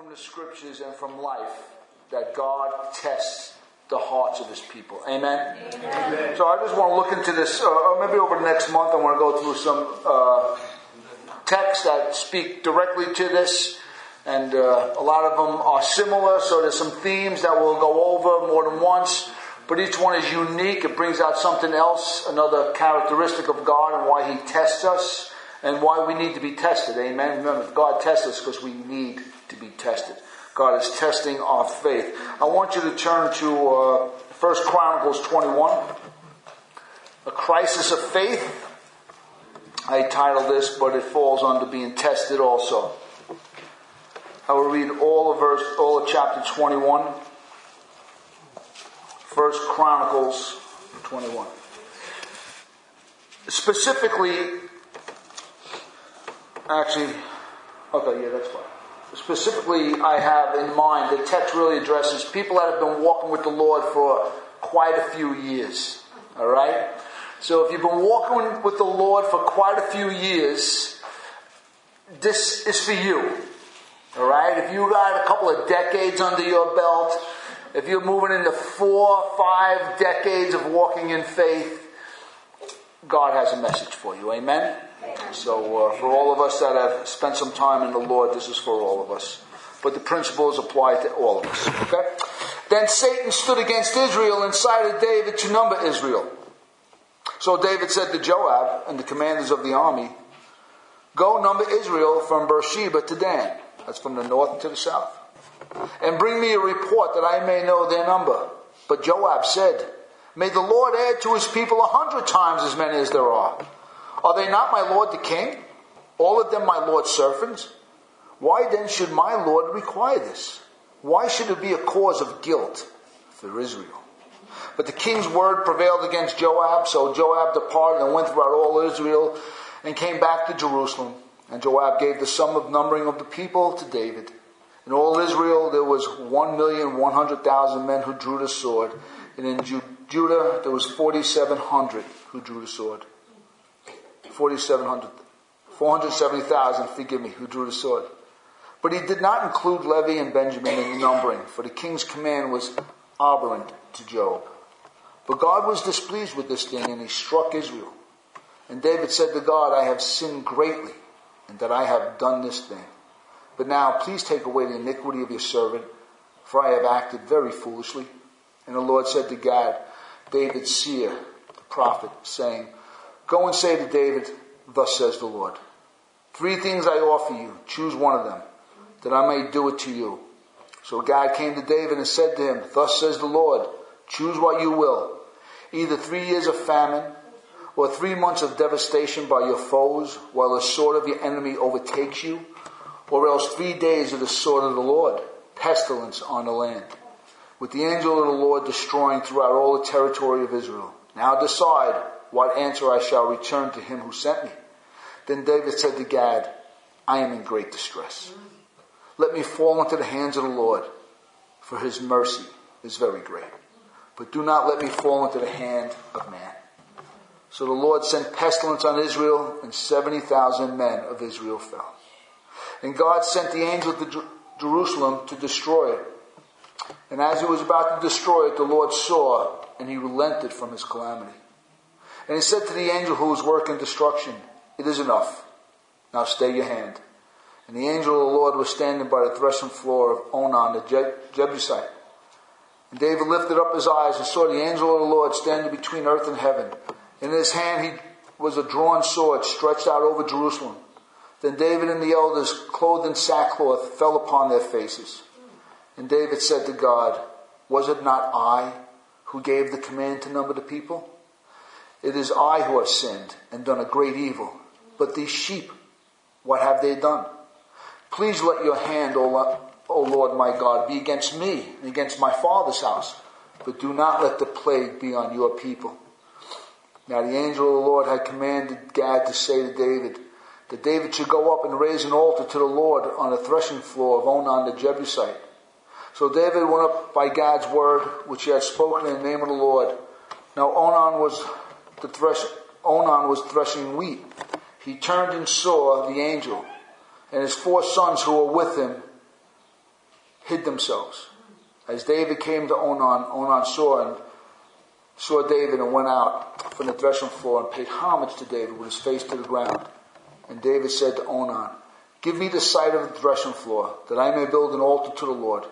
from the scriptures and from life that God tests the hearts of his people. Amen? Amen. So I just want to look into this, uh, maybe over the next month, I want to go through some uh, texts that speak directly to this. And uh, a lot of them are similar, so there's some themes that we'll go over more than once. But each one is unique. It brings out something else, another characteristic of God and why He tests us and why we need to be tested. Amen. Remember, God tests us because we need to be tested. God is testing our faith. I want you to turn to uh, 1 Chronicles 21, a crisis of faith. I titled this, but it falls under being tested also. I will read all of verse, all of chapter 21. 1 Chronicles 21. Specifically, actually, okay, yeah, that's fine specifically I have in mind, the text really addresses people that have been walking with the Lord for quite a few years. Alright? So if you've been walking with the Lord for quite a few years, this is for you. Alright? If you got a couple of decades under your belt, if you're moving into four, five decades of walking in faith, God has a message for you. Amen? So, uh, for all of us that have spent some time in the Lord, this is for all of us. But the principles apply to all of us. Okay? Then Satan stood against Israel and cited David to number Israel. So David said to Joab and the commanders of the army, Go number Israel from Beersheba to Dan. That's from the north to the south. And bring me a report that I may know their number. But Joab said, May the Lord add to his people a hundred times as many as there are. Are they not my lord the king? All of them my lord's servants? Why then should my lord require this? Why should it be a cause of guilt for Israel? But the king's word prevailed against Joab, so Joab departed and went throughout all Israel and came back to Jerusalem. And Joab gave the sum of numbering of the people to David. In all Israel there was one million one hundred thousand men who drew the sword, and in Judah there was forty seven hundred who drew the sword. 4,700, 470,000, forgive me, who drew the sword. But he did not include Levi and Benjamin in the numbering, for the king's command was aberrant to Joab. But God was displeased with this thing, and he struck Israel. And David said to God, I have sinned greatly, and that I have done this thing. But now please take away the iniquity of your servant, for I have acted very foolishly. And the Lord said to Gad, David's seer, the prophet, saying, Go and say to David, Thus says the Lord. Three things I offer you. Choose one of them, that I may do it to you. So Gad came to David and said to him, Thus says the Lord, choose what you will. Either three years of famine, or three months of devastation by your foes, while the sword of your enemy overtakes you, or else three days of the sword of the Lord, pestilence on the land, with the angel of the Lord destroying throughout all the territory of Israel. Now decide what answer I shall return to him who sent me. Then David said to Gad, I am in great distress. Let me fall into the hands of the Lord, for his mercy is very great. But do not let me fall into the hand of man. So the Lord sent pestilence on Israel, and 70,000 men of Israel fell. And God sent the angel to Jerusalem to destroy it. And as he was about to destroy it, the Lord saw, and he relented from his calamity. And he said to the angel who was working destruction, It is enough. Now stay your hand. And the angel of the Lord was standing by the threshing floor of Onan the Jebusite. And David lifted up his eyes and saw the angel of the Lord standing between earth and heaven. In his hand he was a drawn sword stretched out over Jerusalem. Then David and the elders, clothed in sackcloth, fell upon their faces. And David said to God, Was it not I who gave the command to number the people? It is I who have sinned and done a great evil. But these sheep, what have they done? Please let your hand, O Lord my God, be against me and against my father's house, but do not let the plague be on your people. Now the angel of the Lord had commanded Gad to say to David that David should go up and raise an altar to the Lord on the threshing floor of Onan the Jebusite. So David went up by God's word, which he had spoken in the name of the Lord. Now Ornan was the thresh, Onan was threshing wheat. He turned and saw the angel and his four sons who were with him hid themselves. As David came to Onan, Onan saw and saw David and went out from the threshing floor and paid homage to David with his face to the ground. And David said to Onan, Give me the site of the threshing floor, that I may build an altar to the Lord.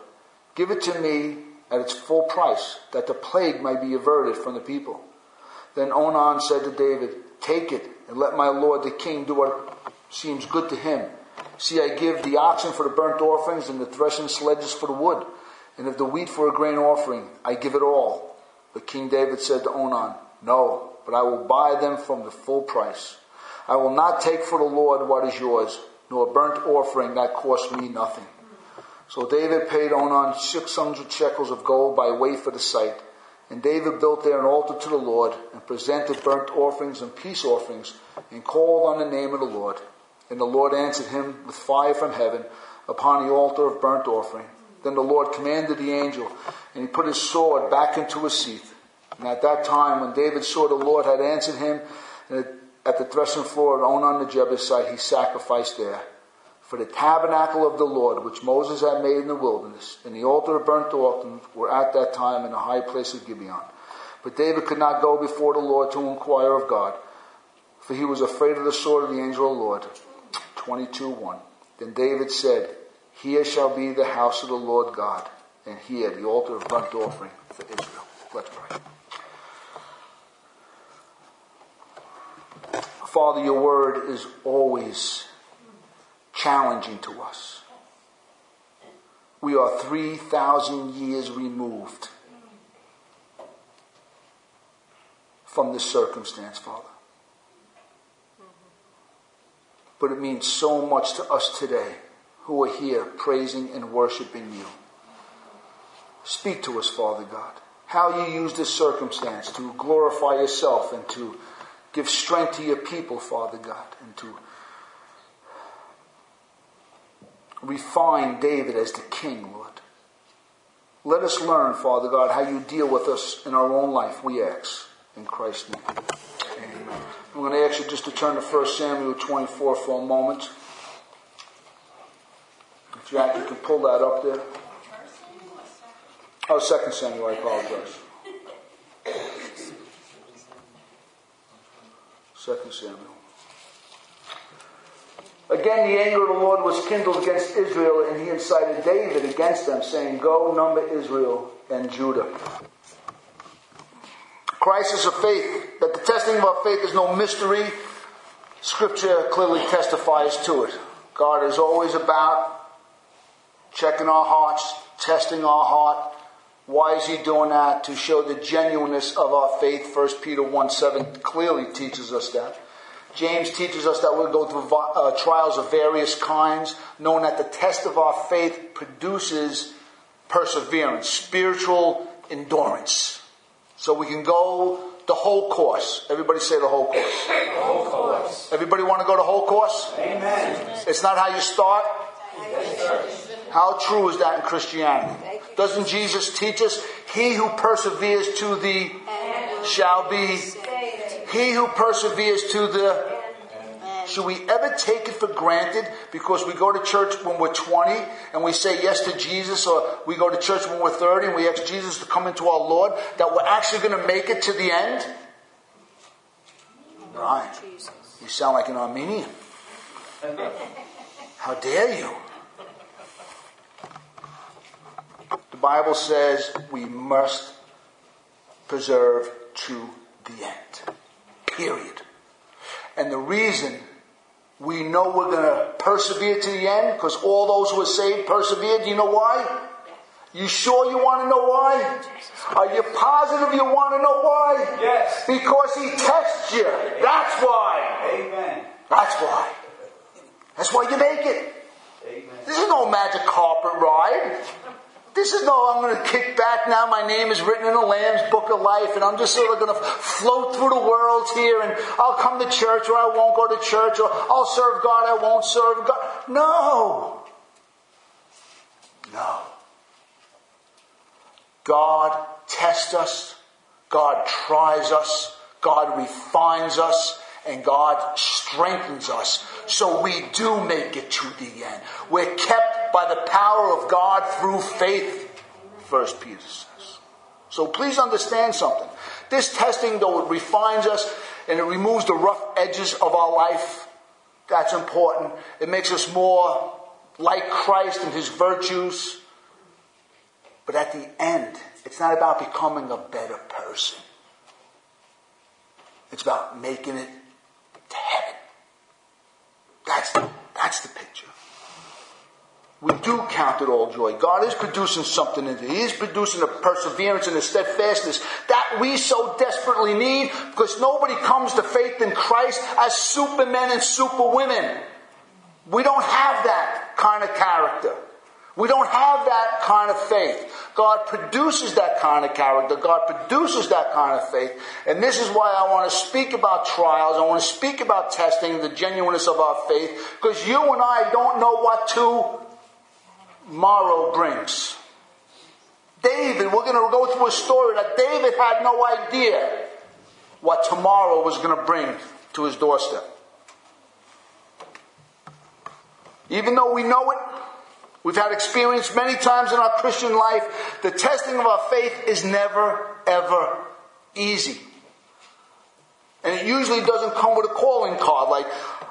Give it to me at its full price, that the plague may be averted from the people. Then Onan said to David, Take it, and let my lord the king do what seems good to him. See, I give the oxen for the burnt offerings and the threshing sledges for the wood. And of the wheat for a grain offering, I give it all. But King David said to Onan, No, but I will buy them from the full price. I will not take for the Lord what is yours, nor a burnt offering that cost me nothing. So David paid Onan 600 shekels of gold by weight for the site. And David built there an altar to the Lord and presented burnt offerings and peace offerings and called on the name of the Lord. And the Lord answered him with fire from heaven upon the altar of burnt offering. Then the Lord commanded the angel and he put his sword back into his sheath. And at that time, when David saw the Lord had answered him at the threshing floor of Onan the Jebusite, he sacrificed there. For the tabernacle of the Lord, which Moses had made in the wilderness, and the altar of burnt offerings were at that time in the high place of Gibeon. But David could not go before the Lord to inquire of God, for he was afraid of the sword of the angel of the Lord. 22 1. Then David said, Here shall be the house of the Lord God, and here the altar of burnt offering for Israel. Let's pray. Father, your word is always challenging to us. We are 3,000 years removed from this circumstance, Father. But it means so much to us today who are here praising and worshiping you. Speak to us, Father God, how you use this circumstance to glorify yourself and to give strength to your people, Father God, and to refine David as the king, Lord. Let us learn, Father God, how you deal with us in our own life, we ask. In Christ's name. Amen. I'm going to ask you just to turn to 1 Samuel 24 for a moment. If you can pull that up there. Oh, 2 Samuel, I apologize. 2 Samuel. Again, the anger of the Lord was kindled against Israel, and he incited David against them, saying, Go, number Israel and Judah. Crisis of faith, that the testing of our faith is no mystery. Scripture clearly testifies to it. God is always about checking our hearts, testing our heart. Why is he doing that? To show the genuineness of our faith. 1 Peter 1 7 clearly teaches us that. James teaches us that we'll go through uh, trials of various kinds, knowing that the test of our faith produces perseverance, spiritual endurance. So we can go the whole course. Everybody say the whole course. The whole course. Everybody want to go the whole course? Amen. It's not how you start. Yes, how true is that in Christianity? Doesn't Jesus teach us, he who perseveres to the shall be he who perseveres to the should we ever take it for granted because we go to church when we're 20 and we say yes to Jesus, or we go to church when we're 30 and we ask Jesus to come into our Lord, that we're actually going to make it to the end? Right. You sound like an Arminian. How dare you? The Bible says we must preserve to the end. Period. And the reason we know we're going to persevere to the end, because all those who are saved persevere, do you know why? You sure you want to know why? Are you positive you want to know why? Yes. Because he tests you. That's why. Amen. That's why. That's why you make it. Amen. This is no magic carpet ride. This is no, I'm going to kick back now. My name is written in the Lamb's Book of Life, and I'm just sort of going to float through the world here, and I'll come to church, or I won't go to church, or I'll serve God, I won't serve God. No. No. God tests us, God tries us, God refines us, and God strengthens us so we do make it to the end. We're kept by the power of God through faith, First Peter says. So please understand something. This testing, though it refines us and it removes the rough edges of our life, that's important. It makes us more like Christ and his virtues. But at the end, it's not about becoming a better person. It's about making it to heaven. That's that's the picture. We do count it all joy. God is producing something in it. He is producing a perseverance and a steadfastness that we so desperately need because nobody comes to faith in Christ as supermen and superwomen. We don't have that kind of character. We don't have that kind of faith. God produces that kind of character. God produces that kind of faith. And this is why I want to speak about trials. I want to speak about testing, the genuineness of our faith, because you and I don't know what tomorrow brings. David, we're going to go through a story that David had no idea what tomorrow was going to bring to his doorstep. Even though we know it, we've had experience many times in our Christian life, the testing of our faith is never, ever easy. And it usually doesn't come with a calling card like,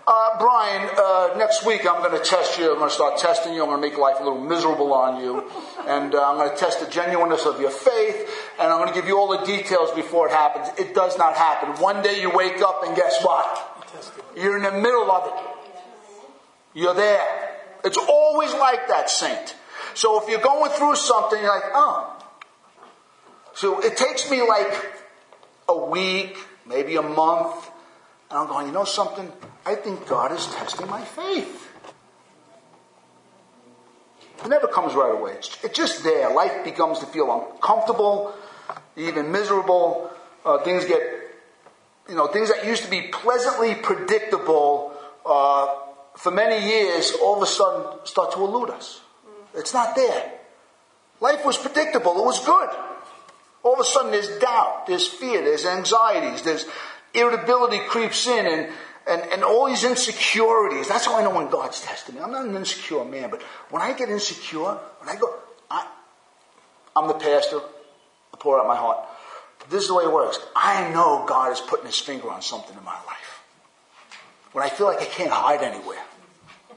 uh, Brian, uh, next week I'm going to test you. I'm going to start testing you. I'm going to make life a little miserable on you. And uh, I'm going to test the genuineness of your faith. And I'm going to give you all the details before it happens. It does not happen. One day you wake up and guess what? You're in the middle of it. You're there. It's always like that, saint. So if you're going through something, you're like, oh. So it takes me like a week, maybe a month. And I'm going, you know something? I think God is testing my faith. It never comes right away. It's, it's just there. Life becomes to feel uncomfortable, even miserable. Uh, things get, you know, things that used to be pleasantly predictable uh, for many years, all of a sudden start to elude us. It's not there. Life was predictable. It was good. All of a sudden there's doubt, there's fear, there's anxieties, there's irritability creeps in and, and, and all these insecurities. That's how I know when God's testing me. I'm not an insecure man, but when I get insecure, when I go, I, I'm the pastor, I pour out my heart. This is the way it works. I know God is putting his finger on something in my life. When I feel like I can't hide anywhere,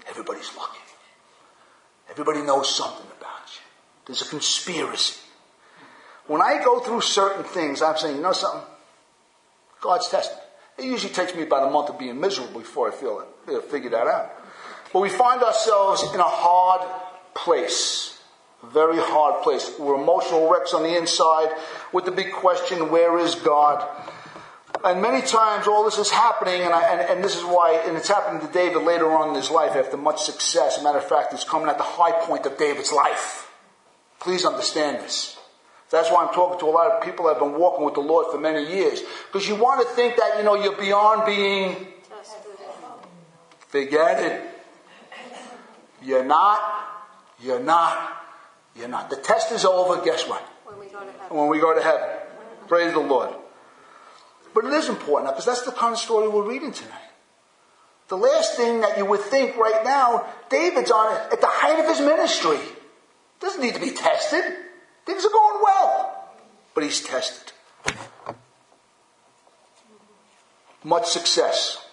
everybody's looking. Everybody knows something about you. There's a conspiracy. When I go through certain things, I'm saying, you know something? God's testing. It usually takes me about a month of being miserable before I feel it, figure that out. But we find ourselves in a hard place. A very hard place. We're emotional wrecks on the inside with the big question, where is God? And many times all this is happening, and, I, and, and, this is why, and it's happening to David later on in his life after much success. Matter of fact, it's coming at the high point of David's life. Please understand this. That's why I'm talking to a lot of people that have been walking with the Lord for many years. Because you want to think that, you know, you're beyond being. Forget it. You're not. You're not. You're not. The test is over. Guess what? When we go to heaven. When we go to heaven. Praise the Lord. But it is important because that's the kind of story we're reading tonight. The last thing that you would think right now, David's on it at the height of his ministry. Doesn't need to be tested. Things are going well. But he's tested. Much success,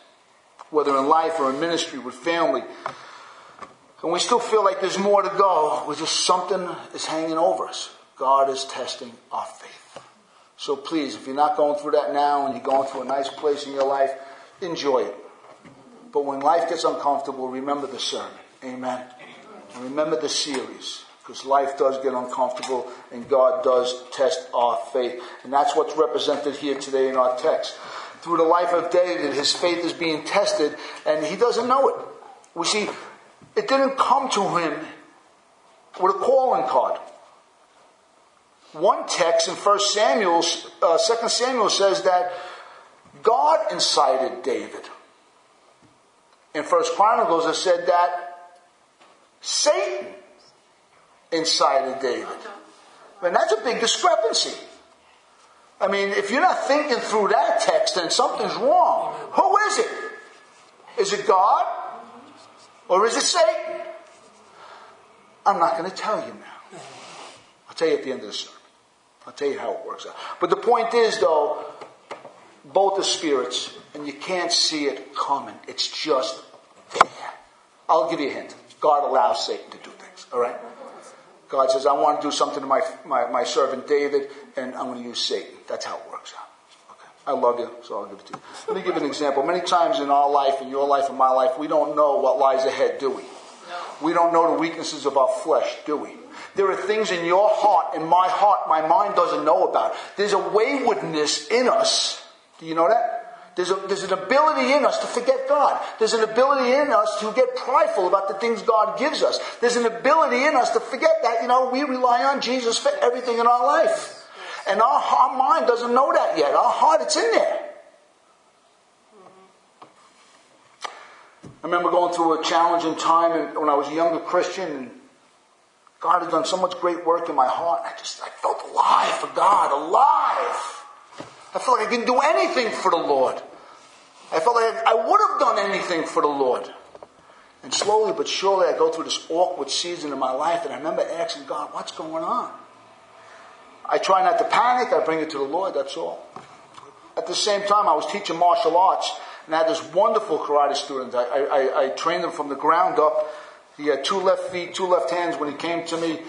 whether in life or in ministry, with family. And we still feel like there's more to go. We're just something is hanging over us. God is testing our faith. So please, if you're not going through that now and you're going through a nice place in your life, enjoy it. But when life gets uncomfortable, remember the sermon. Amen. And remember the series. Because life does get uncomfortable and God does test our faith. And that's what's represented here today in our text. Through the life of David, his faith is being tested and he doesn't know it. We see, it didn't come to him with a calling card. One text in 1 Samuel, uh, 2 Samuel says that God incited David. In 1 Chronicles it said that Satan incited David. And that's a big discrepancy. I mean, if you're not thinking through that text, then something's wrong. Who is it? Is it God? Or is it Satan? I'm not going to tell you now. I'll tell you at the end of the sermon. I'll tell you how it works out. But the point is, though, both are spirits, and you can't see it coming. It's just there. I'll give you a hint. God allows Satan to do things, all right? God says, I want to do something to my, my, my servant David, and I'm going to use Satan. That's how it works out. Okay. I love you, so I'll give it to you. Let me give you an example. Many times in our life, in your life, in my life, we don't know what lies ahead, do we? We don't know the weaknesses of our flesh, do we? There are things in your heart, in my heart, my mind doesn't know about. There's a waywardness in us. Do you know that? There's, a, there's an ability in us to forget God. There's an ability in us to get prideful about the things God gives us. There's an ability in us to forget that, you know, we rely on Jesus for everything in our life. And our, our mind doesn't know that yet. Our heart, it's in there. I remember going through a challenging time when I was a younger Christian and God had done so much great work in my heart. I just, I felt alive for God, alive. I felt like I didn't do anything for the Lord. I felt like I would have done anything for the Lord. And slowly but surely, I go through this awkward season in my life, and I remember asking God, What's going on? I try not to panic, I bring it to the Lord, that's all. At the same time, I was teaching martial arts, and I had this wonderful karate student. I, I, I trained him from the ground up. He had two left feet, two left hands when he came to me.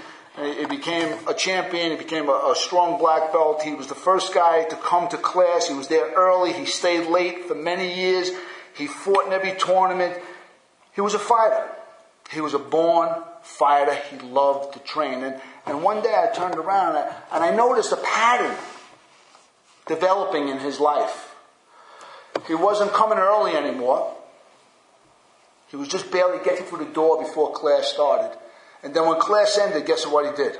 He became a champion. He became a, a, strong black belt. He was the first guy to come to class. He was there early. He stayed late for many years. He fought in every tournament. He was a fighter. He was a born fighter. He loved to train. And, and one day I turned around and I, and I noticed a pattern developing in his life. He wasn't coming early anymore. He was just barely getting through the door before class started. And then when class ended, guess what he did?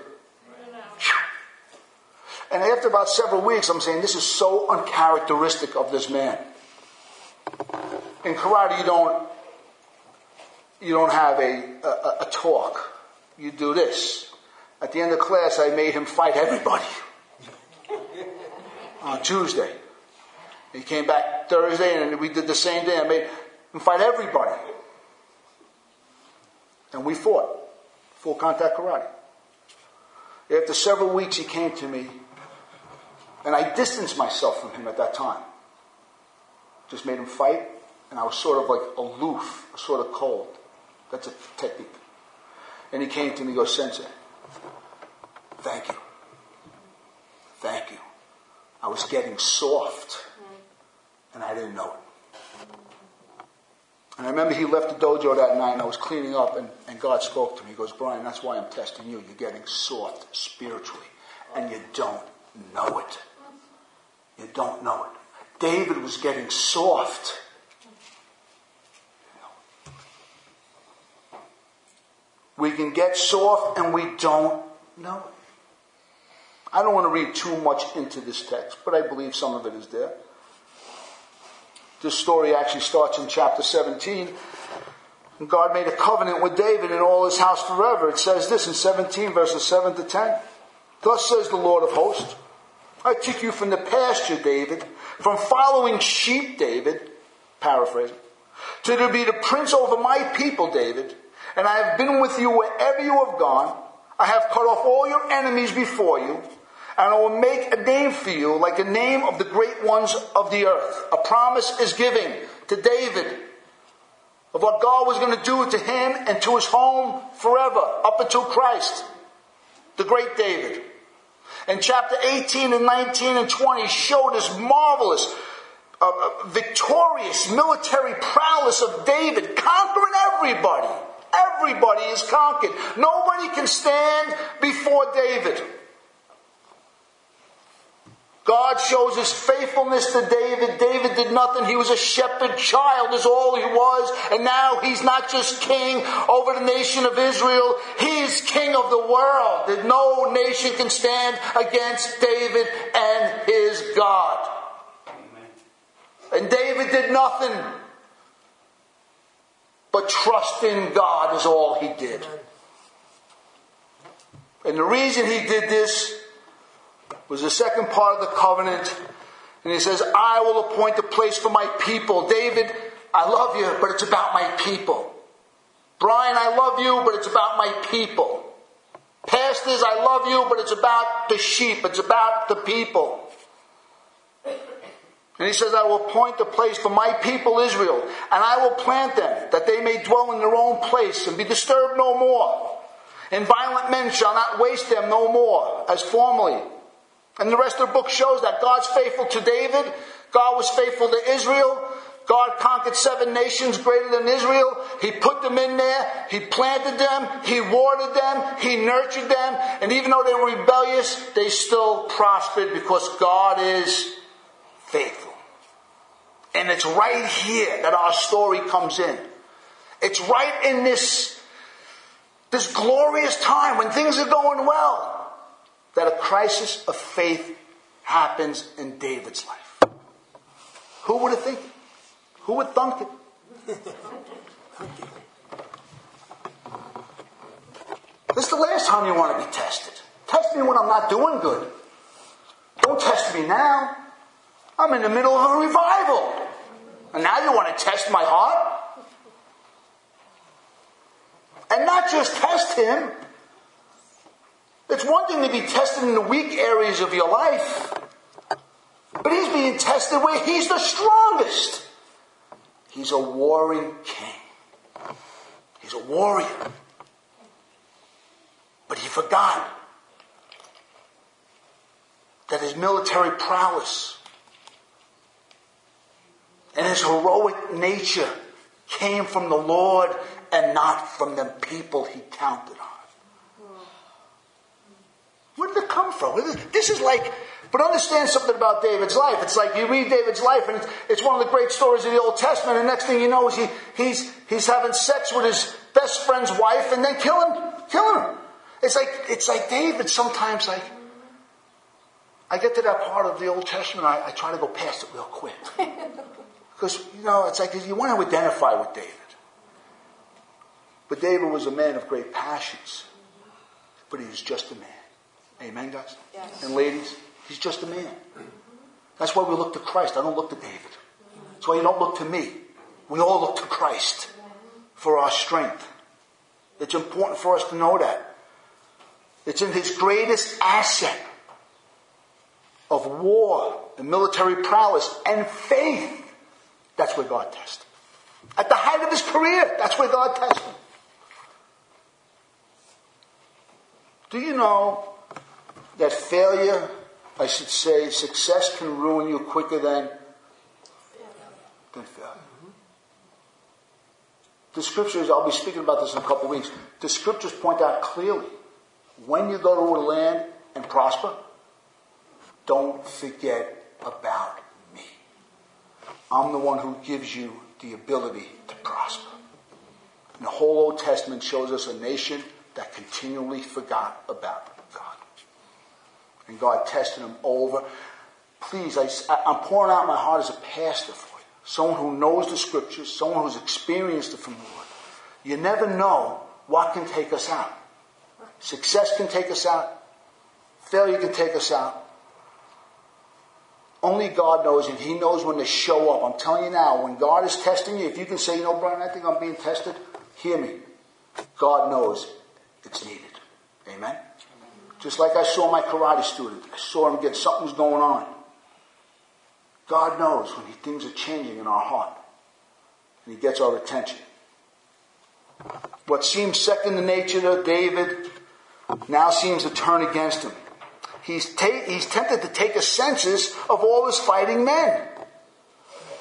And after about several weeks, I'm saying, this is so uncharacteristic of this man. In karate, you don't, you don't have a, a, a talk. You do this. At the end of class, I made him fight everybody on Tuesday. He came back Thursday, and we did the same thing. I made him fight everybody. And we fought full contact karate. After several weeks, he came to me, and I distanced myself from him at that time. Just made him fight, and I was sort of like aloof, sort of cold. That's a technique. And he came to me, goes, Sensei, thank you. Thank you. I was getting soft, and I didn't know it. And I remember he left the dojo that night and I was cleaning up and, and God spoke to me. He goes, Brian, that's why I'm testing you. You're getting soft spiritually and you don't know it. You don't know it. David was getting soft. We can get soft and we don't know it. I don't want to read too much into this text, but I believe some of it is there. This story actually starts in chapter 17. And God made a covenant with David and all his house forever. It says this in 17 verses 7 to 10. Thus says the Lord of hosts, I took you from the pasture, David, from following sheep, David, paraphrasing, to to be the prince over my people, David, and I have been with you wherever you have gone. I have cut off all your enemies before you and I will make a name for you like the name of the great ones of the earth. A promise is given to David of what God was going to do to him and to his home forever, up until Christ, the great David. And chapter 18 and 19 and 20 show this marvelous, uh, uh, victorious military prowess of David conquering everybody. Everybody is conquered. Nobody can stand before David. God shows his faithfulness to David. David did nothing. He was a shepherd child, is all he was. And now he's not just king over the nation of Israel, he's king of the world. That no nation can stand against David and his God. Amen. And David did nothing but trust in God, is all he did. And the reason he did this was the second part of the covenant. And he says, I will appoint a place for my people. David, I love you, but it's about my people. Brian, I love you, but it's about my people. Pastors, I love you, but it's about the sheep, it's about the people. And he says, I will appoint a place for my people Israel, and I will plant them, that they may dwell in their own place and be disturbed no more. And violent men shall not waste them no more, as formerly. And the rest of the book shows that God's faithful to David, God was faithful to Israel, God conquered seven nations greater than Israel. He put them in there. He planted them. He watered them. He nurtured them. And even though they were rebellious, they still prospered because God is faithful. And it's right here that our story comes in. It's right in this, this glorious time when things are going well that a crisis of faith happens in David's life. Who would have think? Who would thunk it? This is the last time you want to be tested. Test me when I'm not doing good. Don't test me now. I'm in the middle of a revival. And now you want to test my heart? And not just test him. It's one thing to be tested in the weak areas of your life, but he's being tested where he's the strongest. He's a warring king. He's a warrior. But he forgot that his military prowess and his heroic nature came from the Lord and not from the people he counted on. Where did it come from? This is like but understand something about David's life. It's like you read David's life, and it's, it's one of the great stories of the Old Testament. And next thing you know is he, he's, he's having sex with his best friend's wife, and then killing killing her. It's like it's like David. Sometimes, like I get to that part of the Old Testament, I, I try to go past it real quick because you know it's like you want to identify with David. But David was a man of great passions, but he was just a man. Amen, guys? Yes. And ladies, He's just a man. That's why we look to Christ. I don't look to David. That's why you don't look to me. We all look to Christ for our strength. It's important for us to know that. It's in his greatest asset of war and military prowess and faith. That's where God tested. At the height of his career, that's where God tested him. Do you know that failure I should say success can ruin you quicker than, than failure. Mm-hmm. The scriptures, I'll be speaking about this in a couple of weeks. The scriptures point out clearly when you go to a land and prosper, don't forget about me. I'm the one who gives you the ability to prosper. And the whole Old Testament shows us a nation that continually forgot about and God testing him over. Please, I, I'm pouring out my heart as a pastor for you. Someone who knows the scriptures, someone who's experienced it from the Lord. You never know what can take us out. Success can take us out. Failure can take us out. Only God knows, and He knows when to show up. I'm telling you now, when God is testing you, if you can say, you know, Brian, I think I'm being tested, hear me. God knows it's needed. Amen? Just like I saw my karate student. I saw him get something's going on. God knows when things are changing in our heart. And he gets our attention. What seems second in nature to David now seems to turn against him. He's, ta- he's tempted to take a census of all his fighting men.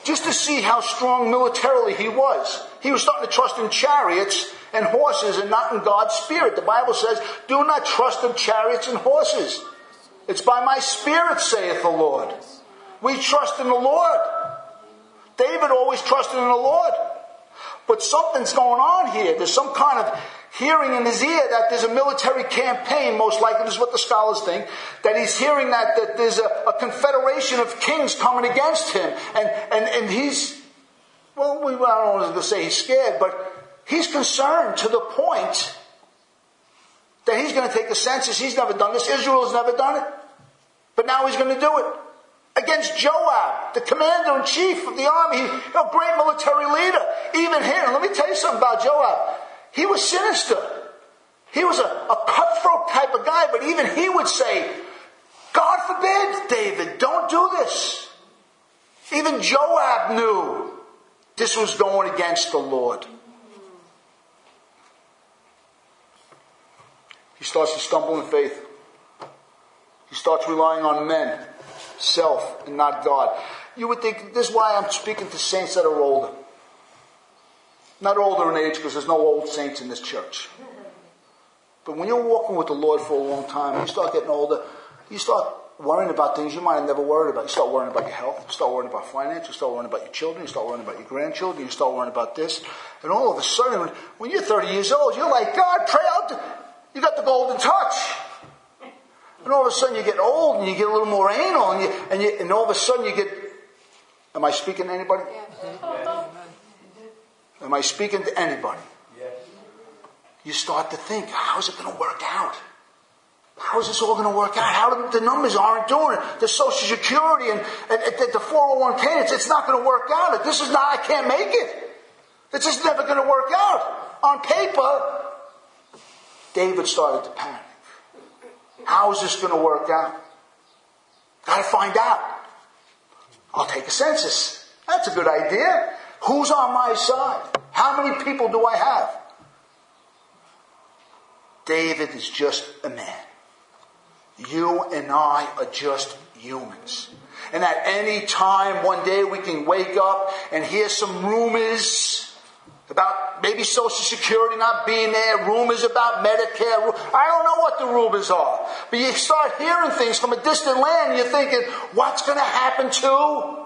Just to see how strong militarily he was. He was starting to trust in chariots and horses and not in God's Spirit. The Bible says, do not trust in chariots and horses. It's by my Spirit, saith the Lord. We trust in the Lord. David always trusted in the Lord. But something's going on here. There's some kind of hearing in his ear that there's a military campaign, most likely this is what the scholars think, that he's hearing that, that there's a, a confederation of kings coming against him. And, and, and he's, well, we, I don't want to say he's scared, but He's concerned to the point that he's going to take the census. He's never done this. Israel's never done it. But now he's going to do it. Against Joab, the commander in chief of the army, a great military leader. Even him, let me tell you something about Joab. He was sinister. He was a, a cutthroat type of guy, but even he would say, God forbid, David, don't do this. Even Joab knew this was going against the Lord. He starts to stumble in faith. He starts relying on men, self, and not God. You would think this is why I'm speaking to saints that are older. Not older in age because there's no old saints in this church. But when you're walking with the Lord for a long time, you start getting older, you start worrying about things you might have never worried about. You start worrying about your health, you start worrying about finance, you start worrying about your children, you start worrying about your grandchildren, you start worrying about this. And all of a sudden, when you're 30 years old, you're like, God, pray out. You got the golden touch. And all of a sudden you get old and you get a little more anal and, you, and, you, and all of a sudden you get, am I speaking to anybody? Am I speaking to anybody? Yes. You start to think, how's it going to work out? How is this all going to work out? How the numbers aren't doing it. The Social Security and, and, and the 401k, it's, it's not going to work out. This is not, I can't make it. It's just never going to work out. On paper, David started to panic. How is this going to work out? Got to find out. I'll take a census. That's a good idea. Who's on my side? How many people do I have? David is just a man. You and I are just humans. And at any time, one day we can wake up and hear some rumors about maybe Social Security not being there, rumors about Medicare. I don't know what the rumors are. But you start hearing things from a distant land you're thinking, what's going to happen to?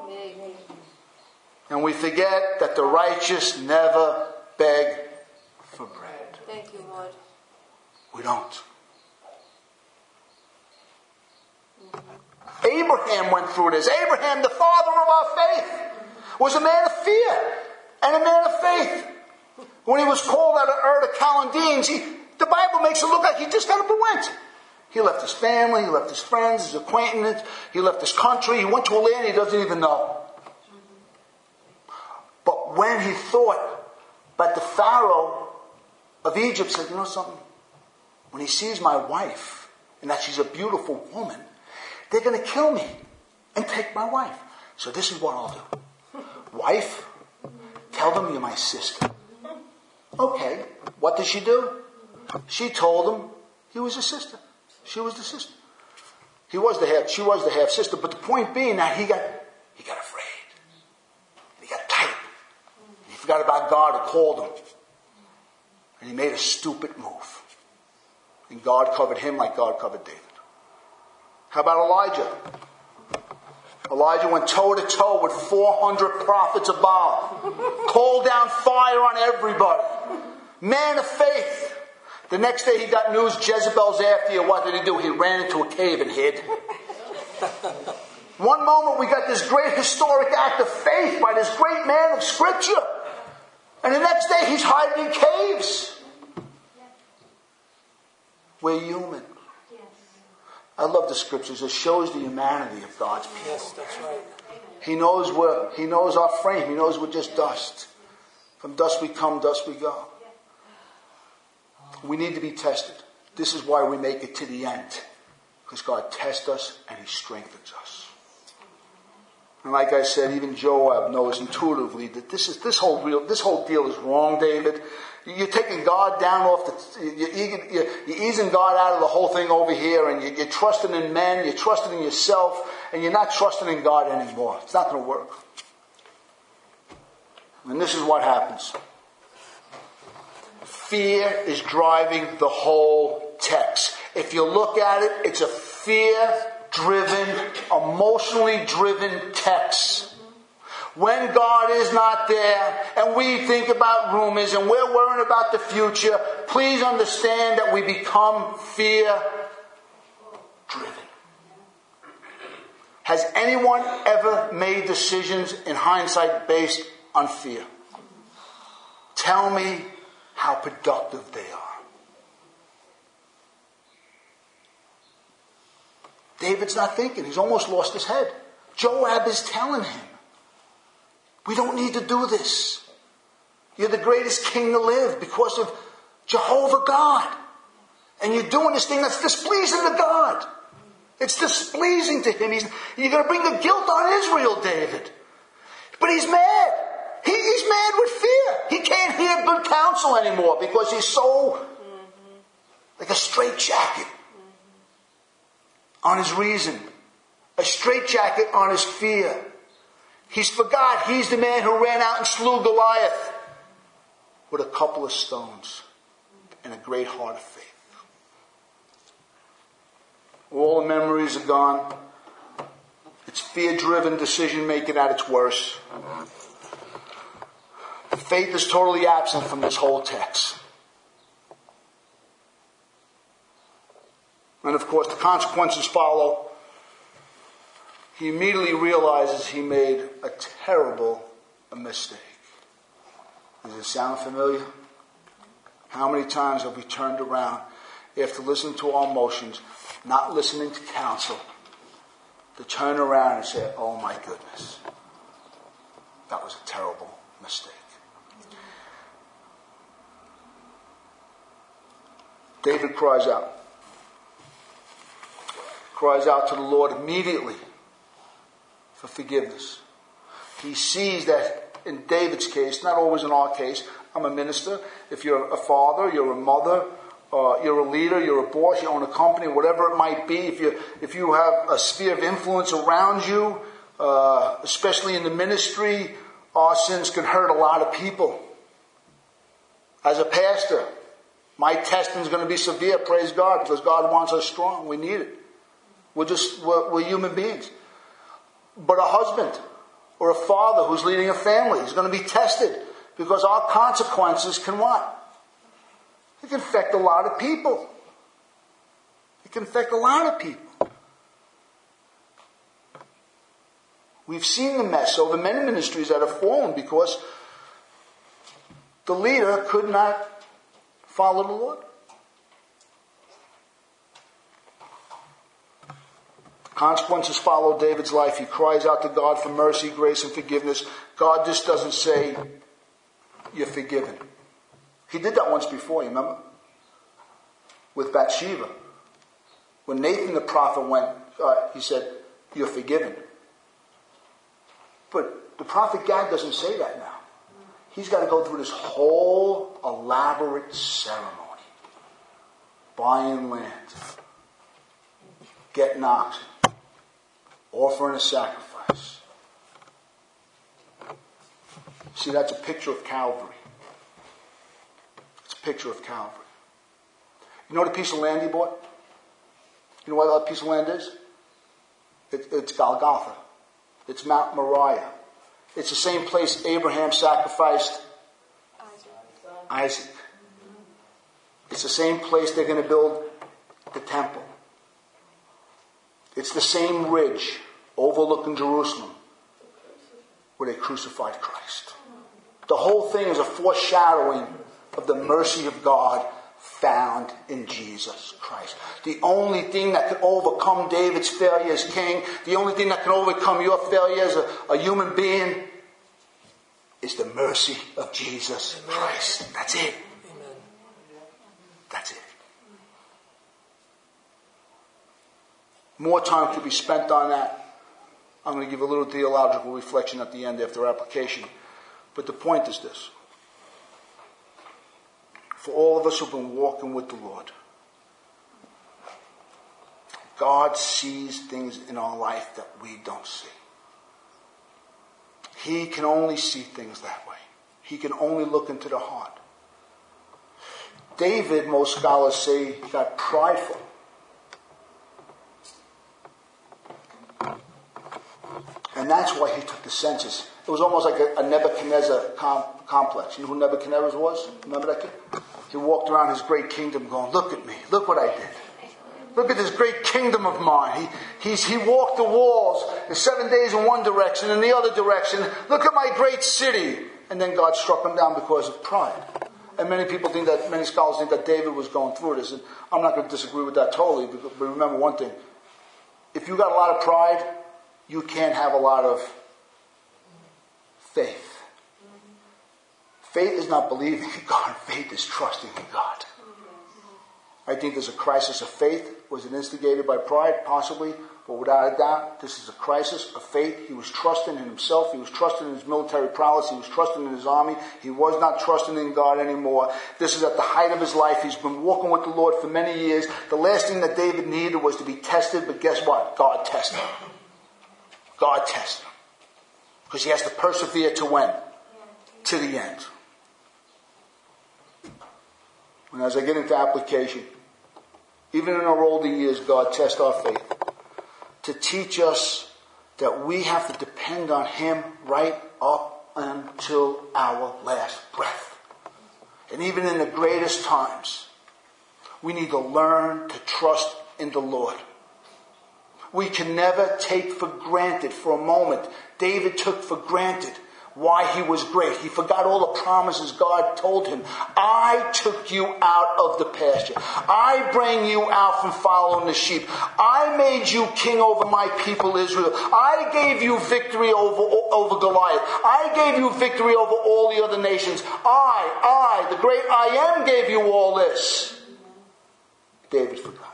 And we forget that the righteous never beg for bread. Thank you, Lord. We don't. Abraham went through this. Abraham, the father of our faith, was a man of fear and a man of faith. When he was called out of Ur of Chaldeans, he, the Bible makes it look like he just got up and went. He left his family, he left his friends, his acquaintances, he left his country, he went to a land he doesn't even know. But when he thought, but the Pharaoh of Egypt said, you know something? When he sees my wife, and that she's a beautiful woman, they're going to kill me and take my wife. So this is what I'll do. Wife, tell them you're my sister. Okay. What did she do? She told him he was a sister. She was the sister. He was the half, she was the half sister, but the point being that he got, he got afraid. He got tight. He forgot about God who called him. And he made a stupid move. And God covered him like God covered David. How about Elijah? Elijah went toe to toe with 400 prophets of Baal. Called down fire on everybody. Man of faith. The next day he got news Jezebel's after you. What did he do? He ran into a cave and hid. One moment we got this great historic act of faith by this great man of scripture. And the next day he's hiding in caves. We're human. I love the scriptures. It shows the humanity of God's people. Yes, that's right. He knows we're, He knows our frame. He knows we're just dust. From dust we come, dust we go. We need to be tested. This is why we make it to the end. Because God tests us and He strengthens us. And like I said, even Joab knows intuitively that this is this whole real this whole deal is wrong, David. You're taking God down off the you're, you're, easing God out of the whole thing over here, and you're, you're trusting in men, you're trusting in yourself, and you're not trusting in God anymore. It's not going to work. And this is what happens. Fear is driving the whole text. If you look at it, it's a fear driven, emotionally driven text. When God is not there and we think about rumors and we're worrying about the future, please understand that we become fear driven. Has anyone ever made decisions in hindsight based on fear? Tell me how productive they are. David's not thinking. He's almost lost his head. Joab is telling him, We don't need to do this. You're the greatest king to live because of Jehovah God. And you're doing this thing that's displeasing to God. It's displeasing to him. He's, you're going to bring the guilt on Israel, David. But he's mad. He, he's mad with fear. He can't hear good counsel anymore because he's so like a straitjacket on his reason, a straitjacket on his fear. He's forgot he's the man who ran out and slew Goliath with a couple of stones and a great heart of faith. All the memories are gone. It's fear driven decision making at its worst. Faith is totally absent from this whole text. And of course, the consequences follow. He immediately realizes he made a terrible mistake. Does it sound familiar? How many times have we turned around after listening to our emotions, not listening to counsel, to turn around and say, Oh my goodness, that was a terrible mistake? David cries out. Cries out to the Lord immediately for forgiveness. He sees that in David's case, not always in our case, I'm a minister. If you're a father, you're a mother, uh, you're a leader, you're a boss, you own a company, whatever it might be, if you, if you have a sphere of influence around you, uh, especially in the ministry, our sins can hurt a lot of people. As a pastor, my testing is going to be severe, praise God, because God wants us strong. We need it. We're just, we're, we're human beings. But a husband or a father who's leading a family is going to be tested because our consequences can what? It can affect a lot of people. It can affect a lot of people. We've seen the mess over many ministries that have fallen because the leader could not follow the Lord. Consequences follow David's life. He cries out to God for mercy, grace, and forgiveness. God just doesn't say, You're forgiven. He did that once before, you remember? With Bathsheba. When Nathan the prophet went, uh, he said, You're forgiven. But the prophet Gad doesn't say that now. He's got to go through this whole elaborate ceremony buying land, getting oxen, offering a sacrifice. See, that's a picture of Calvary. It's a picture of Calvary. You know the piece of land he bought? You know what that piece of land is? It, it's Golgotha. It's Mount Moriah. It's the same place Abraham sacrificed Isaac. It's the same place they're going to build the temple. It's the same ridge overlooking Jerusalem where they crucified Christ. The whole thing is a foreshadowing of the mercy of God found in Jesus Christ. The only thing that can overcome David's failure as king, the only thing that can overcome your failure as a, a human being, is the mercy of Jesus Christ. That's it. That's it. More time could be spent on that. I'm going to give a little theological reflection at the end after application. But the point is this. For all of us who've been walking with the Lord, God sees things in our life that we don't see. He can only see things that way. He can only look into the heart. David, most scholars say, got prideful. That's why he took the census. It was almost like a, a Nebuchadnezzar com- complex. You know who Nebuchadnezzar was? Remember that kid? He walked around his great kingdom going, Look at me. Look what I did. Look at this great kingdom of mine. He, he walked the walls seven days in one direction, in the other direction. Look at my great city. And then God struck him down because of pride. And many people think that, many scholars think that David was going through this. And I'm not going to disagree with that totally, but remember one thing. If you got a lot of pride, you can't have a lot of faith. Faith is not believing in God, faith is trusting in God. I think there's a crisis of faith. Was it instigated by pride? Possibly. But without a doubt, this is a crisis of faith. He was trusting in himself. He was trusting in his military prowess. He was trusting in his army. He was not trusting in God anymore. This is at the height of his life. He's been walking with the Lord for many years. The last thing that David needed was to be tested, but guess what? God tested him. God tested him. Because he has to persevere to when? To the end. And as I get into application, even in our older years, God tests our faith to teach us that we have to depend on Him right up until our last breath. And even in the greatest times, we need to learn to trust in the Lord. We can never take for granted for a moment. David took for granted why he was great. He forgot all the promises God told him. I took you out of the pasture. I bring you out from following the sheep. I made you king over my people Israel. I gave you victory over, over Goliath. I gave you victory over all the other nations. I, I, the great I am gave you all this. David forgot.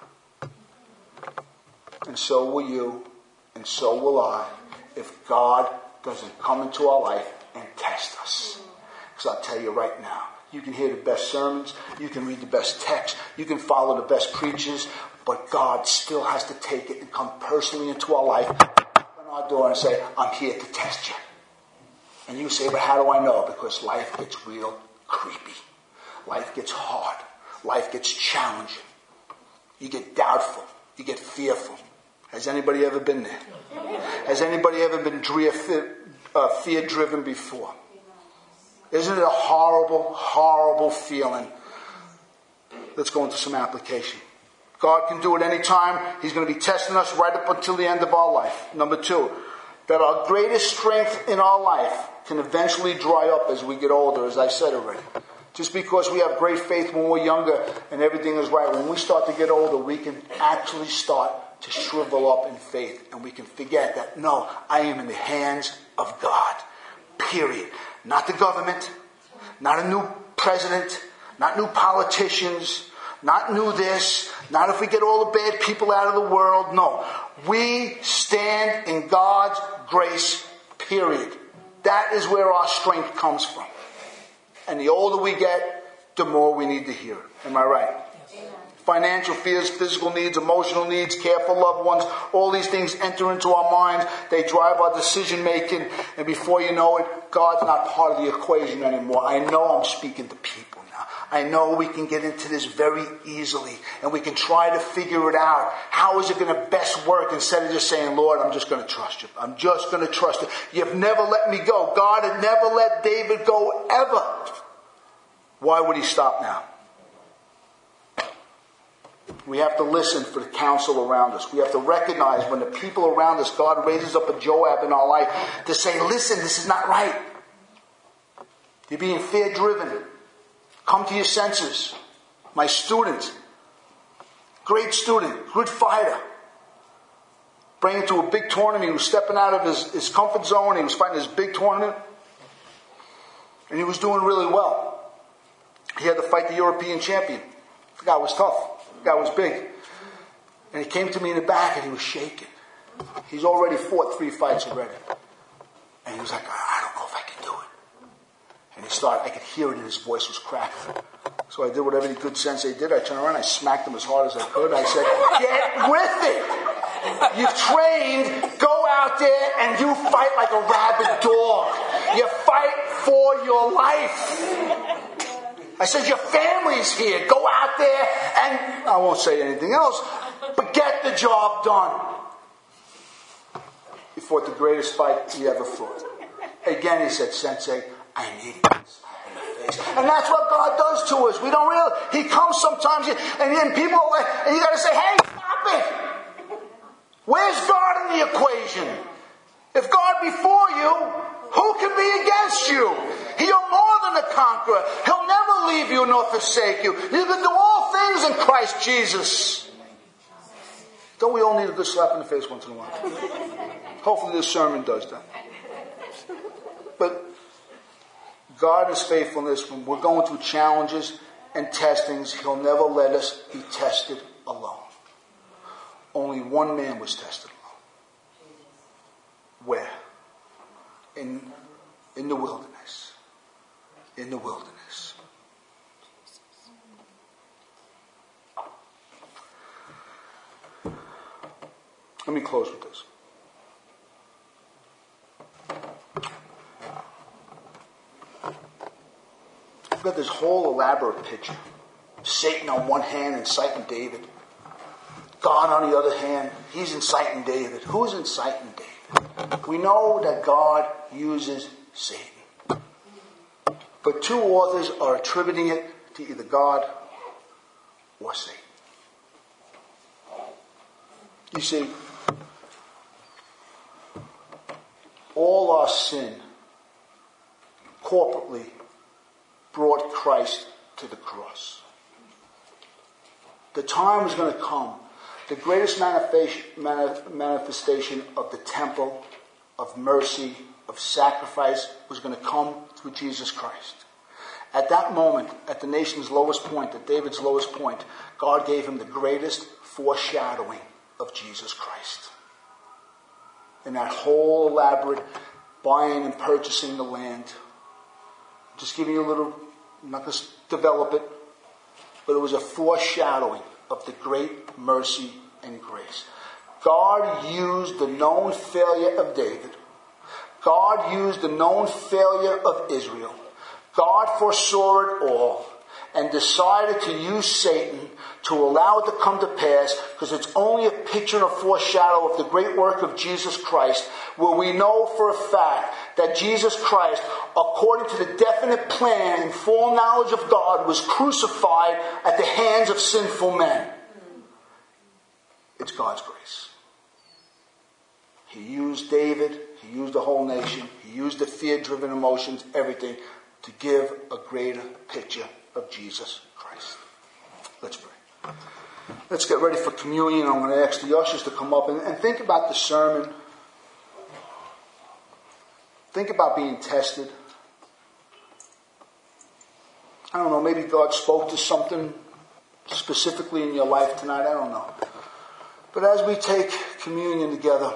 And so will you, and so will I, if God doesn't come into our life and test us. Because I'll tell you right now, you can hear the best sermons, you can read the best texts, you can follow the best preachers, but God still has to take it and come personally into our life, open our door and say, I'm here to test you. And you say, but how do I know? Because life gets real creepy. Life gets hard. Life gets challenging. You get doubtful. You get fearful. Has anybody ever been there? Has anybody ever been uh, fear driven before? Isn't it a horrible, horrible feeling? Let's go into some application. God can do it anytime. He's going to be testing us right up until the end of our life. Number two, that our greatest strength in our life can eventually dry up as we get older, as I said already. Just because we have great faith when we're younger and everything is right, when we start to get older, we can actually start to shrivel up in faith and we can forget that no, I am in the hands of God. Period. Not the government, not a new president, not new politicians, not new this, not if we get all the bad people out of the world. No. We stand in God's grace, period. That is where our strength comes from. And the older we get, the more we need to hear. Am I right? Financial fears, physical needs, emotional needs, care for loved ones, all these things enter into our minds. They drive our decision making. And before you know it, God's not part of the equation anymore. I know I'm speaking to people now. I know we can get into this very easily and we can try to figure it out. How is it going to best work instead of just saying, Lord, I'm just going to trust you. I'm just going to trust you. You've never let me go. God had never let David go ever. Why would he stop now? We have to listen for the counsel around us. We have to recognize when the people around us, God raises up a Joab in our life to say, listen, this is not right. You're being fear driven. Come to your senses. My student, great student, good fighter, bring him to a big tournament. He was stepping out of his, his comfort zone. He was fighting this big tournament. And he was doing really well. He had to fight the European champion. The guy was tough guy was big. And he came to me in the back and he was shaking. He's already fought three fights already. And he was like, I don't know if I can do it. And he started, I could hear it in his voice was cracking. So I did what any good sensei did. I turned around, I smacked him as hard as I could. I said, get with it. You've trained, go out there and you fight like a rabid dog. You fight for your life. I said, Your family's here. Go out there and I won't say anything else, but get the job done. He fought the greatest fight he ever fought. Again, he said, Sensei, I need this. And that's what God does to us. We don't really, He comes sometimes and, then people, and you gotta say, hey, stop it. Where's God in the equation? If God before you, who can be against you? He'll more a conqueror. He'll never leave you nor forsake you. You can do all things in Christ Jesus. Don't we all need a good slap in the face once in a while? Hopefully this sermon does that. But God is faithfulness when we're going through challenges and testings, he'll never let us be tested alone. Only one man was tested alone. Where? In, in the wilderness. In the wilderness. Let me close with this. We've got this whole elaborate picture. Satan on one hand inciting David. God on the other hand, he's inciting David. Who's inciting David? We know that God uses Satan. But two authors are attributing it to either God or Satan. You see, all our sin corporately brought Christ to the cross. The time was going to come. The greatest manifestation of the temple, of mercy, of sacrifice was going to come through Jesus Christ. At that moment, at the nation's lowest point, at David's lowest point, God gave him the greatest foreshadowing of Jesus Christ. In that whole elaborate buying and purchasing the land, just giving you a little, I'm not going to develop it, but it was a foreshadowing of the great mercy and grace. God used the known failure of David. God used the known failure of Israel. God foresaw it all and decided to use Satan to allow it to come to pass because it's only a picture and a foreshadow of the great work of Jesus Christ where we know for a fact that Jesus Christ, according to the definite plan and full knowledge of God, was crucified at the hands of sinful men. It's God's grace. He used David, he used the whole nation, he used the fear driven emotions, everything, to give a greater picture of Jesus Christ. Let's pray. Let's get ready for communion. I'm going to ask the ushers to come up and, and think about the sermon. Think about being tested. I don't know, maybe God spoke to something specifically in your life tonight. I don't know. But as we take communion together,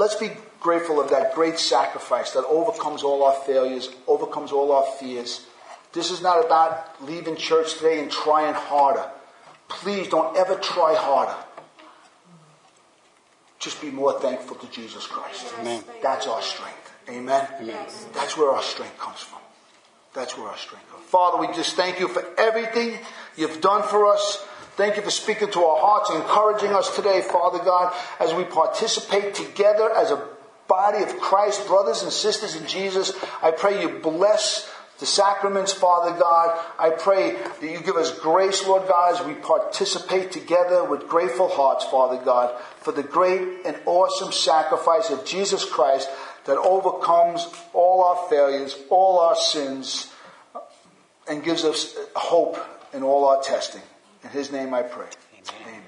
let's be grateful of that great sacrifice that overcomes all our failures, overcomes all our fears. This is not about leaving church today and trying harder. Please don't ever try harder. Just be more thankful to Jesus Christ. Amen. That's our strength. Amen. Amen. That's where our strength comes from. That's where our strength comes. From. Father, we just thank you for everything you've done for us. Thank you for speaking to our hearts and encouraging us today, Father God, as we participate together as a body of Christ, brothers and sisters in Jesus. I pray you bless the sacraments, Father God. I pray that you give us grace, Lord God, as we participate together with grateful hearts, Father God, for the great and awesome sacrifice of Jesus Christ that overcomes all our failures, all our sins, and gives us hope in all our testing. In his name I pray. Amen. Amen.